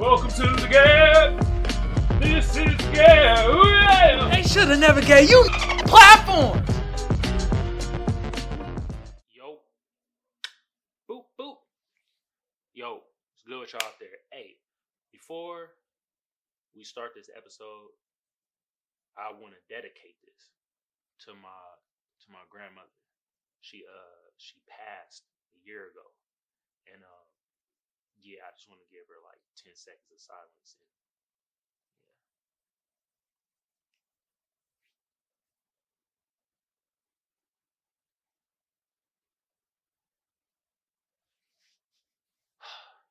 Welcome to the Gab. This is Gab. Ooh, yeah. They should have never gave you platforms. Yo. Boop boop. Yo, it's good with y'all out there. Hey, before we start this episode, I want to dedicate this to my to my grandmother. She uh she passed a year ago, and uh yeah, I just want to give her like ten seconds of silence. And,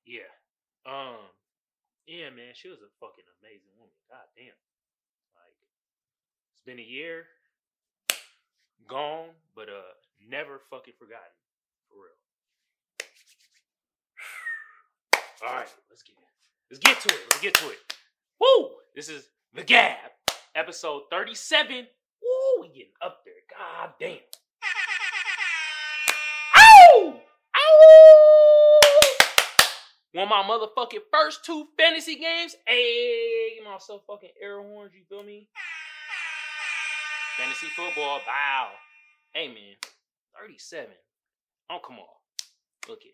yeah. yeah. Um. Yeah, man, she was a fucking amazing woman. God damn. Like, it's been a year, gone, but uh, never fucking forgotten. For real. All right, let's get. Let's get to it. Let's get to it. Woo! This is the Gab, episode thirty-seven. Woo! We getting up there. God damn. Ow! Ow! One my motherfucking first two fantasy games. Hey, give myself fucking air horns. You feel me? Fantasy football. Bow. Hey man, thirty-seven. Oh come on. Look it.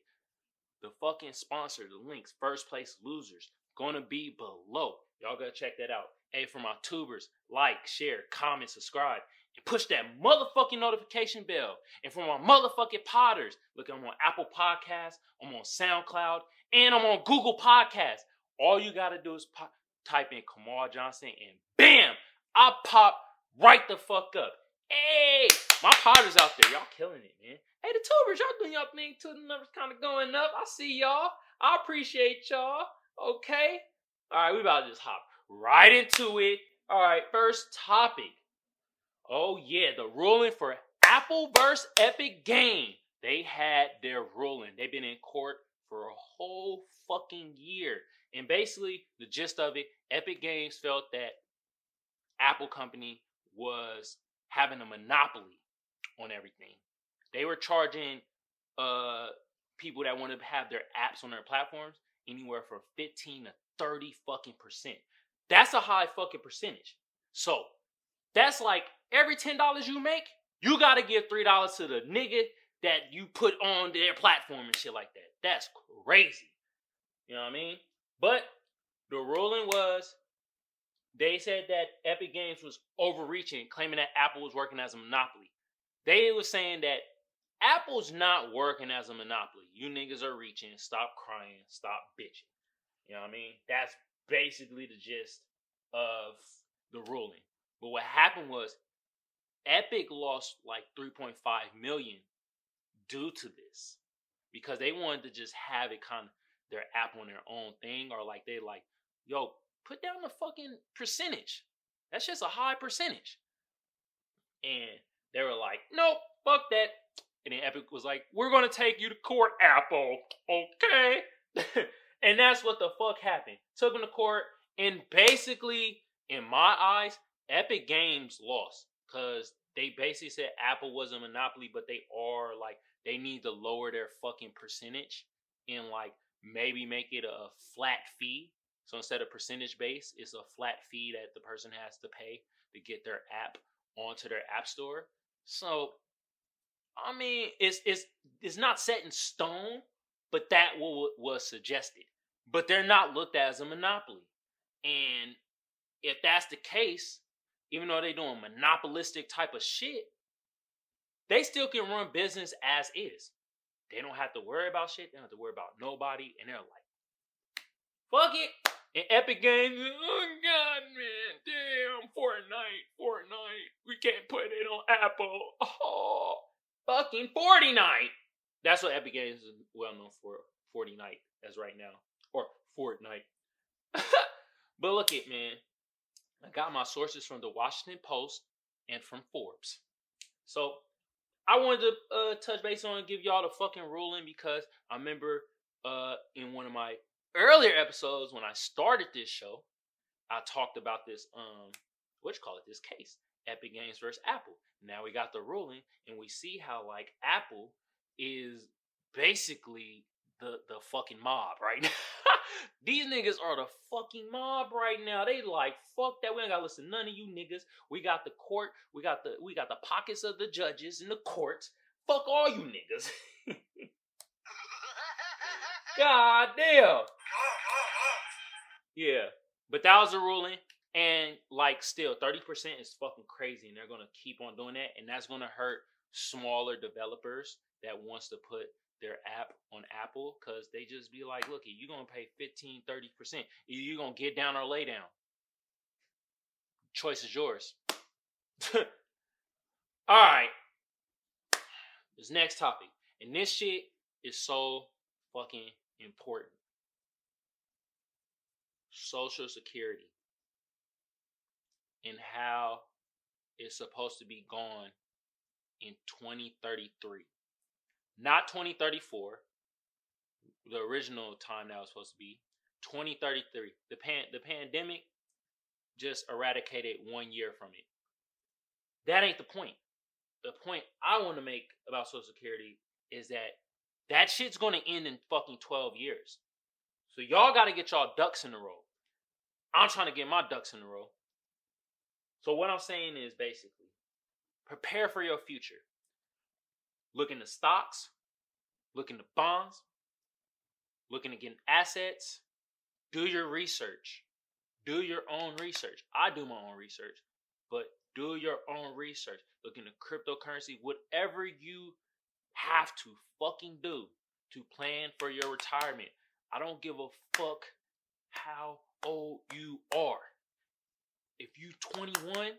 The fucking sponsor, the links, first place losers, gonna be below. Y'all gotta check that out. Hey, for my tubers, like, share, comment, subscribe, and push that motherfucking notification bell. And for my motherfucking potters, look, I'm on Apple Podcasts, I'm on SoundCloud, and I'm on Google Podcasts. All you gotta do is type in Kamal Johnson, and bam, I pop right the fuck up. Hey, my potters out there, y'all killing it, man. Hey, the tubers, y'all doing y'all thing. The numbers kind of going up. I see y'all. I appreciate y'all. Okay. All right, we about to just hop right into it. All right, first topic. Oh yeah, the ruling for Apple versus Epic Game. They had their ruling. They've been in court for a whole fucking year. And basically, the gist of it, Epic Games felt that Apple company was having a monopoly on everything. They were charging uh people that want to have their apps on their platforms anywhere from 15 to 30 fucking percent. That's a high fucking percentage. So that's like every $10 you make, you gotta give $3 to the nigga that you put on their platform and shit like that. That's crazy. You know what I mean? But the ruling was they said that Epic Games was overreaching, claiming that Apple was working as a monopoly. They were saying that Apple's not working as a monopoly. You niggas are reaching. Stop crying. Stop bitching. You know what I mean? That's basically the gist of the ruling. But what happened was Epic lost like 3.5 million due to this because they wanted to just have it kind of their app on their own thing or like they like, yo, put down the fucking percentage. That's just a high percentage. And they were like, nope, fuck that. And then Epic was like, we're to take you to court, Apple. Okay. and that's what the fuck happened. Took them to court. And basically, in my eyes, Epic Games lost. Because they basically said Apple was a monopoly, but they are like, they need to lower their fucking percentage and like maybe make it a flat fee. So instead of percentage base, it's a flat fee that the person has to pay to get their app onto their app store. So I mean, it's it's it's not set in stone, but that was, was suggested. But they're not looked at as a monopoly. And if that's the case, even though they're doing monopolistic type of shit, they still can run business as is. They don't have to worry about shit. They don't have to worry about nobody. And they're like, fuck it. And Epic Games, oh god, man, damn, Fortnite, Fortnite, we can't put it on Apple. Oh, fucking Fortnite. That's what Epic Games is well known for, Fortnite, as right now, or Fortnite. but look it, man. I got my sources from the Washington Post and from Forbes. So I wanted to uh, touch base on and give y'all the fucking ruling because I remember uh, in one of my earlier episodes when I started this show, I talked about this um what you call it this case, Epic Games versus Apple. Now we got the ruling and we see how like Apple is basically the the fucking mob, right? These niggas are the fucking mob right now. They like fuck that. We ain't gotta listen to none of you niggas. We got the court. We got the we got the pockets of the judges in the courts. Fuck all you niggas. God damn. Yeah, but that was a ruling, and like still, thirty percent is fucking crazy, and they're gonna keep on doing that, and that's gonna hurt smaller developers that wants to put their app on Apple because they just be like, look, you're gonna pay 15, 30 percent. Either you're gonna get down or lay down. Choice is yours. All right. This next topic, and this shit is so fucking important. Social Security and how it's supposed to be gone in 2033. Not 2034, the original time that was supposed to be. 2033. The pan the pandemic just eradicated one year from it. That ain't the point. The point I want to make about Social Security is that that shit's gonna end in fucking 12 years. So y'all gotta get y'all ducks in a row. I'm trying to get my ducks in a row. So what I'm saying is basically prepare for your future. Look into stocks, look into bonds, looking to get assets. Do your research. Do your own research. I do my own research, but do your own research. Look into cryptocurrency, whatever you have to fucking do to plan for your retirement. I don't give a fuck how old you are. If you 21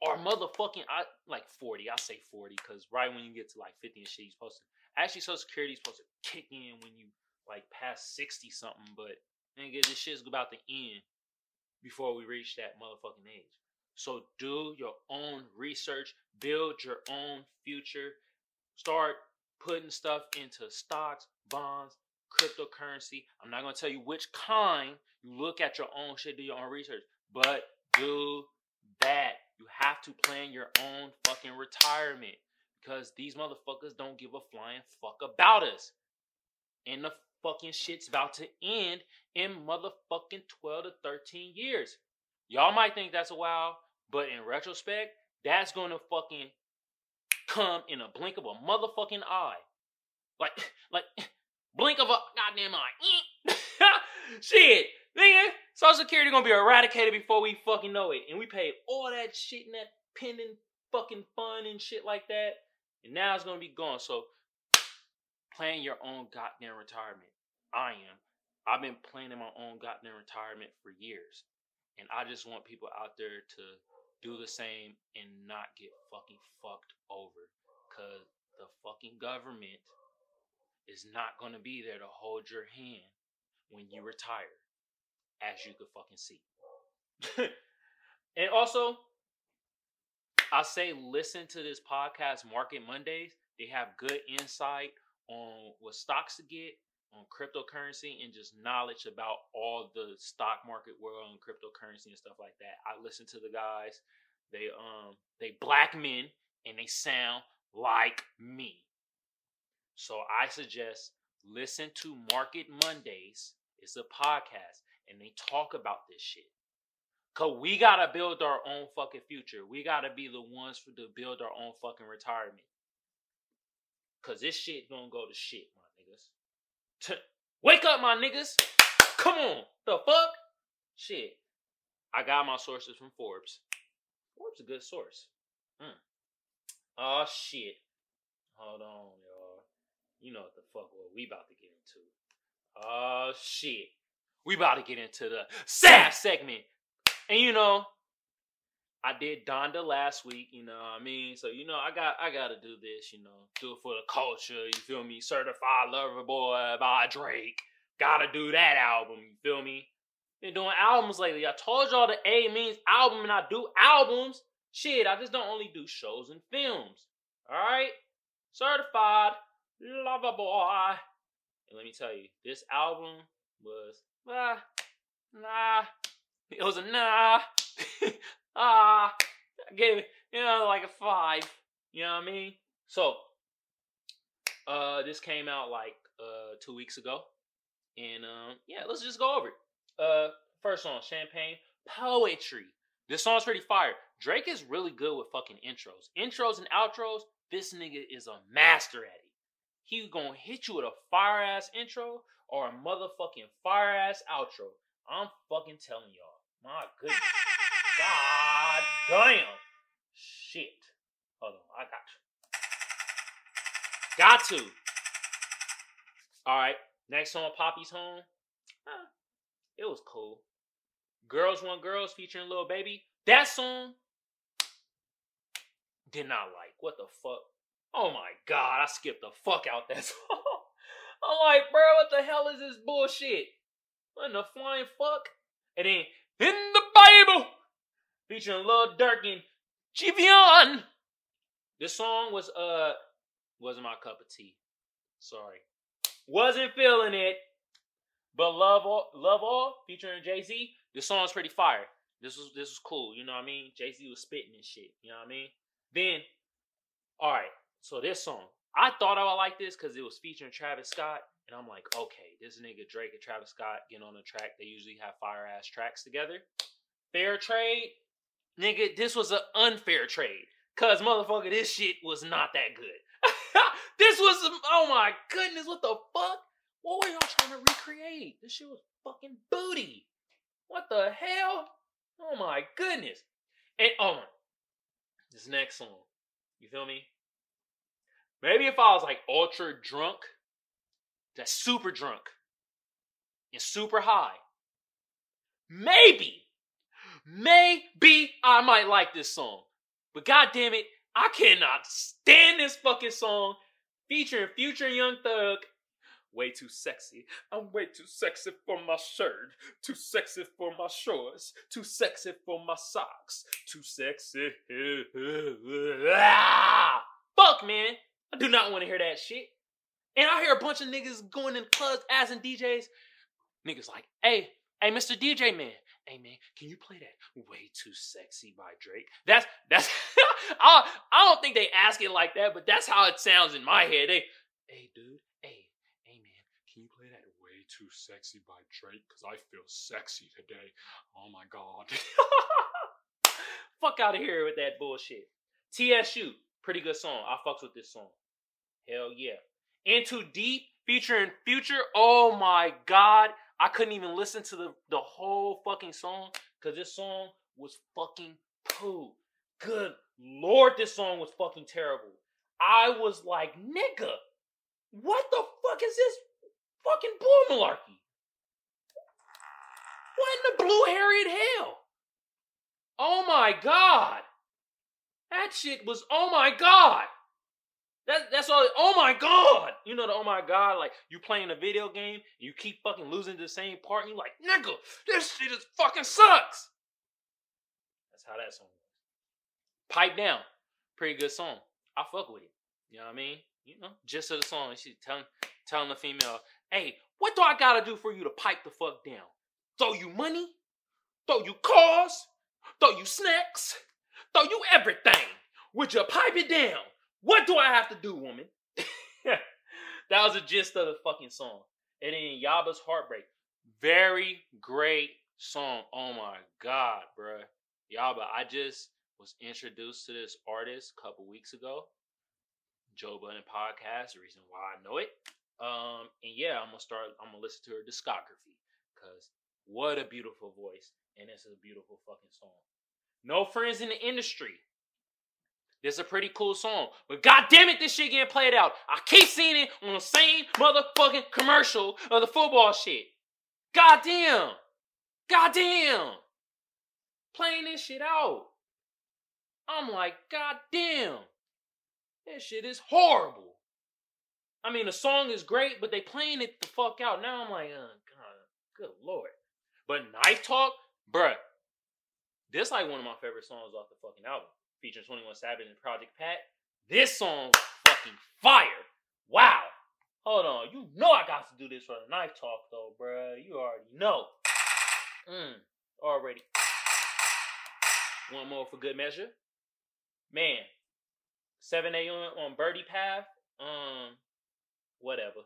or motherfucking I like 40, I say 40 because right when you get to like 50 and shit, you're supposed to actually Social Security is supposed to kick in when you like past 60 something, but nigga, this shit's about to end before we reach that motherfucking age. So do your own research, build your own future, start putting stuff into stocks, bonds, cryptocurrency. I'm not gonna tell you which kind. You look at your own shit, do your own research, but do that. You have to plan your own fucking retirement because these motherfuckers don't give a flying fuck about us. And the fucking shit's about to end in motherfucking 12 to 13 years. Y'all might think that's a while, but in retrospect, that's gonna fucking come in a blink of a motherfucking eye. Like, like, blink of a goddamn eye. Shit, nigga, Social Security gonna be eradicated before we fucking know it. And we paid all that shit in that pending fucking fund and shit like that. And now it's gonna be gone. So, plan your own goddamn retirement. I am. I've been planning my own goddamn retirement for years. And I just want people out there to do the same and not get fucking fucked over. Cause the fucking government is not gonna be there to hold your hand when you retire, as you could fucking see. and also, I say listen to this podcast, Market Mondays. They have good insight on what stocks to get, on cryptocurrency, and just knowledge about all the stock market world and cryptocurrency and stuff like that. I listen to the guys. They um they black men and they sound like me. So I suggest listen to Market Mondays. It's a podcast and they talk about this shit. Cause we gotta build our own fucking future. We gotta be the ones for, to build our own fucking retirement. Cause this shit gonna go to shit, my niggas. Wake up, my niggas! Come on, the fuck? Shit. I got my sources from Forbes. Forbes a good source. Hmm. Oh shit. Hold on, y'all. You know what the fuck what we about to get into. Oh shit. We about to get into the SAF segment. And you know, I did Donda last week, you know what I mean? So, you know, I got I gotta do this, you know, do it for the culture, you feel me? Certified Lover Boy by Drake. Gotta do that album, you feel me? Been doing albums lately. I told y'all the A means album and I do albums. Shit, I just don't only do shows and films. Alright? Certified Lover Boy. And let me tell you, this album was, ah, nah, it was a nah. ah, I gave it, you know, like a five. You know what I mean? So, uh, this came out like uh two weeks ago, And um, yeah, let's just go over it. Uh, first song, Champagne, Poetry. This song's pretty fire. Drake is really good with fucking intros. Intros and outros, this nigga is a master at it. He gonna hit you with a fire ass intro or a motherfucking fire ass outro. I'm fucking telling y'all. My goodness. God damn. Shit. Hold on, I got you. Got to. Alright, next song, Papi's Home. Huh, it was cool. Girls Want Girls featuring Lil Baby. That song did not like. What the fuck? Oh my god, I skipped the fuck out that song. I'm like, bro, what the hell is this bullshit? What in the flying fuck? And then, in the Bible, featuring Lil Durk and Giveon. This song was, uh, wasn't my cup of tea. Sorry. Wasn't feeling it. But Love All, Love All featuring Jay Z, this song's pretty fire. This was this was cool, you know what I mean? Jay Z was spitting and shit, you know what I mean? Then, all right, so this song, I thought I would like this because it was featuring Travis Scott, and I'm like, okay, this nigga Drake and Travis Scott getting on a track. They usually have fire ass tracks together. Fair trade, nigga. This was an unfair trade, cause motherfucker, this shit was not that good. this was, um, oh my goodness, what the fuck? What were y'all trying to recreate? This shit was fucking booty. What the hell? Oh my goodness. And oh this next song, you feel me? Maybe if I was like ultra drunk, that's super drunk, and super high, maybe, maybe I might like this song. But god damn it, I cannot stand this fucking song featuring Future Young Thug Way too sexy. I'm way too sexy for my shirt. Too sexy for my shorts. Too sexy for my socks. Too sexy. ah! Fuck, man. I do not want to hear that shit. And I hear a bunch of niggas going in clubs asking DJs. Niggas like, hey, hey, Mr. DJ man. Hey man, can you play that "Way Too Sexy" by Drake? That's that's I I don't think they ask it like that, but that's how it sounds in my head. They, hey dude, hey, hey man, can you play that way too sexy by Drake? Because I feel sexy today. Oh my god. Fuck out of here with that bullshit. TSU, pretty good song. I fucks with this song. Hell yeah. Into Deep featuring Future. Oh my god. I couldn't even listen to the, the whole fucking song because this song was fucking poo. Good lord, this song was fucking terrible. I was like, nigga, what the fuck is this Fucking bull malarkey. What in the blue Harriet hell? Oh my god. That shit was oh my god. That, that's all. Oh my god! You know the oh my god, like you playing a video game, and you keep fucking losing the same part, and you like, nigga, this shit is fucking sucks. That's how that song goes. Pipe down, pretty good song. I fuck with it. You know what I mean? You know, just of the song, she telling telling the female, Hey, what do I gotta do for you to pipe the fuck down? Throw you money? Throw you cars? Throw you snacks? Throw you everything? Would you pipe it down? What do I have to do, woman? that was the gist of the fucking song. And then Yebba's Heartbreak. Very great song. Oh my god, bruh. Yebba, I just was introduced to this artist a couple weeks ago. Joe Budden podcast, the reason why I know it. Um, and yeah, I'm gonna start. I'm gonna listen to her discography because what a beautiful voice, and it's a beautiful fucking song. No friends in the industry. This is a pretty cool song, but god damn it, this shit getting played out. I keep seeing it on the same motherfucking commercial of the football shit. God damn, god damn, playing this shit out. I'm like, god damn, this shit is horrible. I mean, the song is great, but they playing it the fuck out. Now I'm like, oh, God, good lord. But Knife Talk, bruh, this like one of my favorite songs off the fucking album, featuring 21 Savage and Project Pat. This song fucking fire. Wow. Hold on, you know I got to do this for the Knife Talk though, bruh. You already know. Mm, already. One more for good measure. Man, 7 a.m. on Bridle Path. Um, whatever.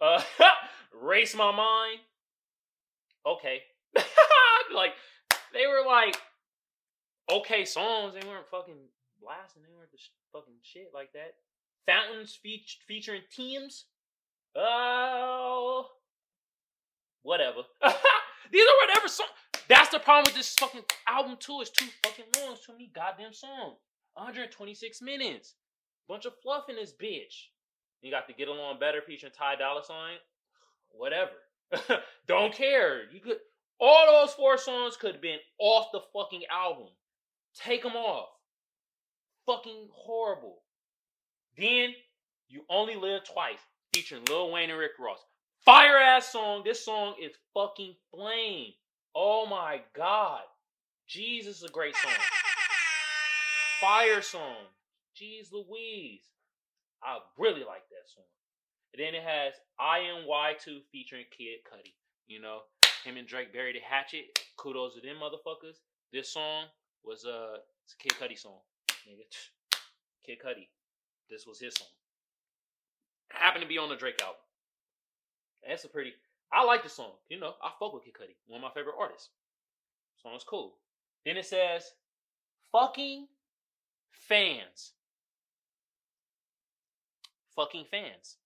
Uh, race my mind. Okay, like they were like okay songs. They weren't fucking blasting. They weren't sh- fucking shit like that. Fountains fe- featuring Tems. Oh, whatever. These are whatever songs. That's the problem with this fucking album too. It's too fucking long. It's too many goddamn songs. 126 minutes. Bunch of fluff in this bitch. You got to get along better featuring Ty Dolla Sign. Whatever. Don't care. You could all those four songs could have been off the fucking album. Take them off. Fucking horrible. Then you only live twice, featuring Lil Wayne and Rick Ross. Fire ass song. This song is fucking flame. Oh my god. Jesus, is a great song. Fire song. Jeez Louise. I really like that song. And then it has IMY2 featuring Kid Cudi. You know, him and Drake buried the hatchet. Kudos to them motherfuckers. This song was uh, it's a Kid Cudi song. Nigga. Kid Cudi. This was his song. Happened to be on the Drake album. That's a pretty. I like the song. You know, I fuck with Kid Cudi. One of my favorite artists. Song's cool. Then it says, "Fucking fans." Fucking fans.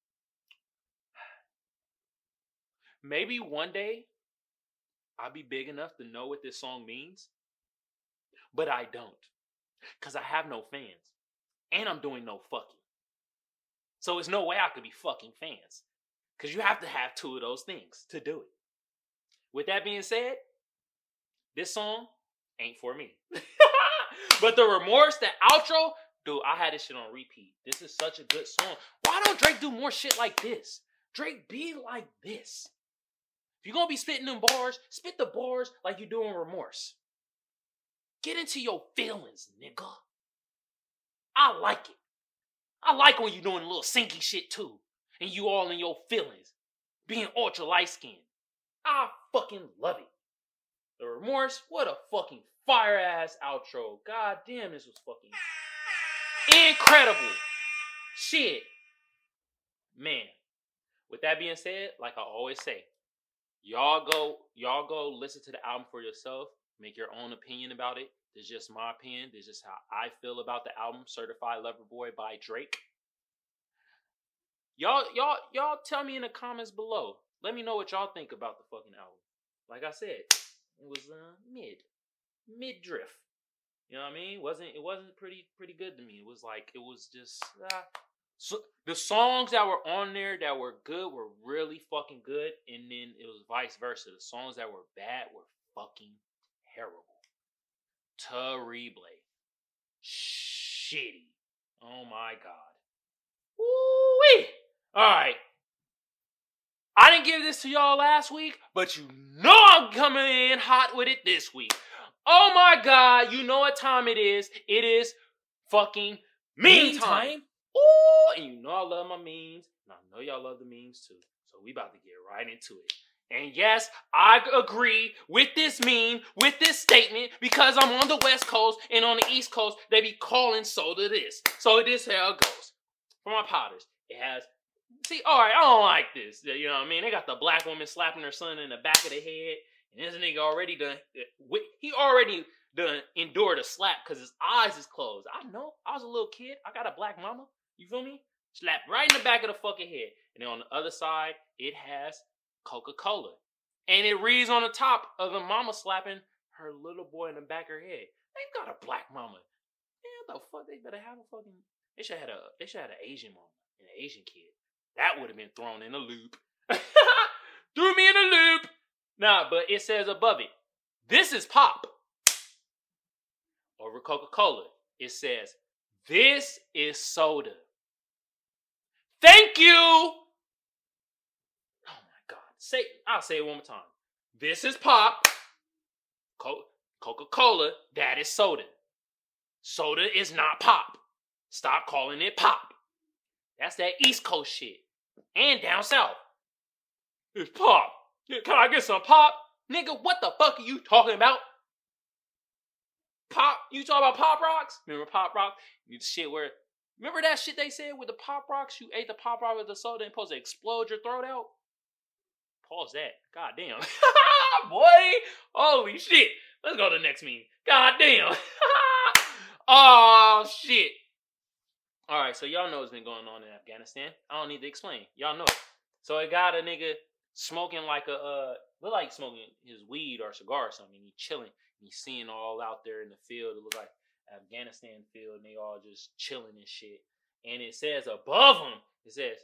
Maybe one day I'll be big enough to know what this song means, but I don't. Because I have no fans. And I'm doing no fucking. So it's no way I could be fucking fans. Because you have to have two of those things to do it. With that being said, this song ain't for me. but the remorse, the outro, dude, I had this shit on repeat. This is such a good song. Why don't Drake do more shit like this? Drake be like this. If you're gonna be spitting them bars, spit the bars like you're doing remorse. Get into your feelings, nigga. I like it. I like when you're doing a little sinky shit too. And you all in your feelings. Being ultra light skinned. I fucking love it. The remorse, what a fucking fire ass outro. God damn, this was fucking incredible. Shit. Man. With that being said, like I always say, y'all go, y'all go listen to the album for yourself. Make your own opinion about it. This is just my opinion. This is just how I feel about the album Certified Lover Boy by Drake. Y'all, y'all, y'all tell me in the comments below. Let me know what y'all think about the fucking album. Like I said, it was uh, mid, mid drift. You know what I mean? wasn't It wasn't pretty pretty good to me. It was like it was just uh, so the songs that were on there that were good were really fucking good, and then it was vice versa. The songs that were bad were fucking terrible. Terrible. Shitty. Oh my god. Woo-wee. Alright. I didn't give this to y'all last week, but you know I'm coming in hot with it this week. Oh my god, you know what time it is. It is fucking meme time. Ooh, and you know I love my memes, and I know y'all love the memes too. So we about to get right into it. And yes, I agree with this meme, with this statement, because I'm on the West Coast and on the East Coast, they be calling soda this. So this how it goes. For my potters, it has. See, all right, I don't like this. You know what I mean? They got the black woman slapping her son in the back of the head, and this nigga already done. Uh, he already done endured a slap because his eyes is closed. I know. I was a little kid. I got a black mama. You feel me? Slap right in the back of the fucking head. And then on the other side, it has Coca Cola. And it reads on the top of the mama slapping her little boy in the back of her head. They got a black mama. Man, the fuck? They better have a fucking. They should have had a. They should have had an Asian mama and an Asian kid. That would have been thrown in a loop. Threw me in a loop. Nah, but it says above it. This is pop. Over Coca Cola, it says this is soda. Thank you. Say, I'll say it one more time. This is pop. Coca Cola, that is soda. Soda is not pop. Stop calling it pop. That's that East Coast shit. And down south. It's pop. Can I get some pop? Nigga, what the fuck are you talking about? Pop, you talk about pop rocks? Remember pop rock? You shit where Remember that shit they said with the pop rocks? You ate the pop rock with the soda and supposed to explode your throat out? Pause that. God damn. Boy. Holy shit. Let's go to the next meme. God damn. oh shit. Alright, so y'all know what's been going on in Afghanistan. I don't need to explain. Y'all know it. So it got a nigga smoking like a uh look like smoking his weed or cigar or something. He chilling. He's seeing all out there in the field. It look like Afghanistan field, and they all just chilling and shit. And it says above him, it says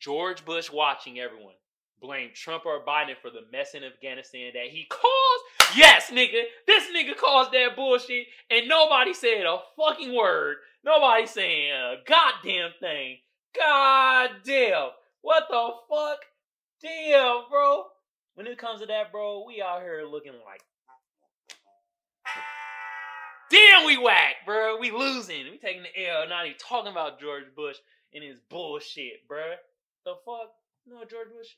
George Bush watching everyone. Blame Trump or Biden for the mess in Afghanistan that he caused. Yes, nigga, this nigga caused that bullshit, and nobody said a fucking word. Nobody saying a goddamn thing. God damn. What the fuck? Damn, bro. When it comes to that, bro, we out here looking like Damn, we whack, bro. We losing. We taking the L. Not even talking about George Bush and his bullshit, bro. The fuck? No, George Bush.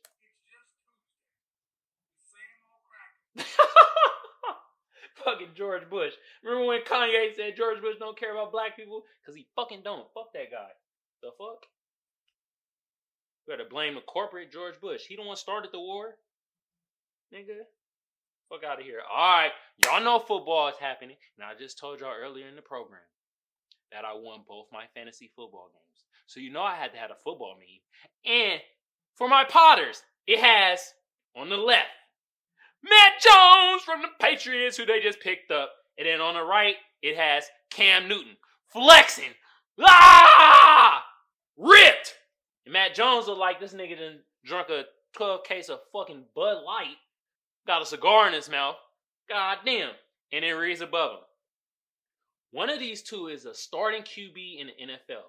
fucking George Bush. Remember when Kanye said George Bush don't care about black people? Cause he fucking don't. Fuck that guy. The fuck? You gotta blame the corporate George Bush. He the one started the war. Nigga. Fuck out of here. Alright. Y'all know football is happening. And I just told y'all earlier in the program that I won both my fantasy football games. So you know I had to have a football meme. And for my Potters, it has on the left Mac Jones from the Patriots, who they just picked up. And then on the right, it has Cam Newton flexing. Ah! Ripped! And Mac Jones looked like this nigga done drunk a 12 case of fucking Bud Light. Got a cigar in his mouth. God damn. And it reads above him. One of these two is a starting QB in the NFL.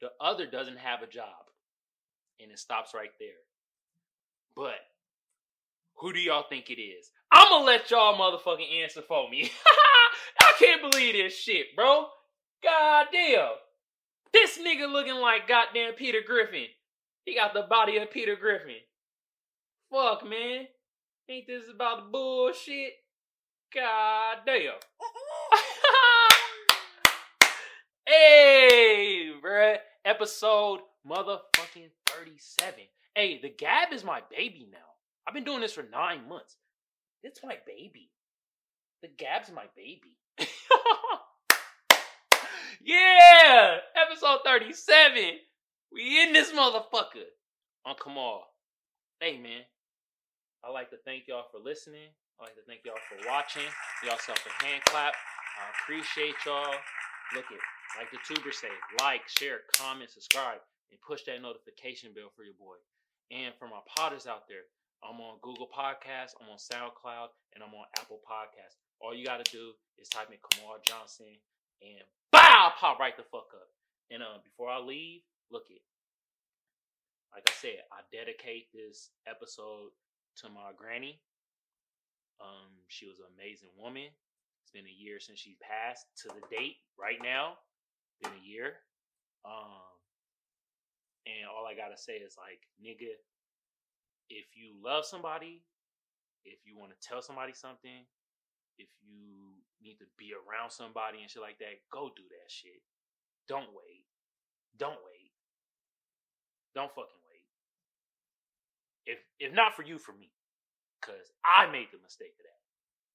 The other doesn't have a job. And it stops right there. But who do y'all think it is? I'm gonna let y'all motherfucking answer for me. I can't believe this shit, bro. God damn. This nigga looking like goddamn Peter Griffin. He got the body of Peter Griffin. Fuck, man. Ain't this about the bullshit? God damn. hey, bruh. Episode motherfucking 37. Hey, the Gab is my baby now. I've been doing this for nine months. It's my baby. The Gab's my baby. yeah! Episode 37. We in this motherfucker. On Kamal. Hey, man. I'd like to thank y'all for listening. I'd like to thank y'all for watching. Y'all self a hand clap. I appreciate y'all. Look it, like the tuber say, like, share, comment, subscribe, and push that notification bell for your boy. And for my potters out there, I'm on Google Podcasts, I'm on SoundCloud, and I'm on Apple Podcasts. All you gotta do is type in Kamal Johnson and bow, pop right the fuck up. And uh, before I leave, look it. Like I said, I dedicate this episode to my granny. Um, she was an amazing woman. It's been a year since she passed to the date right now. Been a year. Um, and all I gotta say is like, nigga, if you love somebody, if you want to tell somebody something, if you need to be around somebody and shit like that, go do that shit. Don't wait. Don't wait. Don't fucking wait. If if not for you, for me. Cause I made the mistake of that.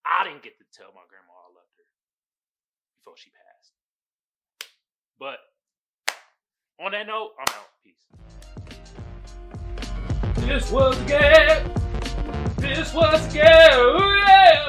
I didn't get to tell my grandma I loved her before she passed. But on that note, I'm out. Peace. This was a game. This was a game. Ooh, yeah.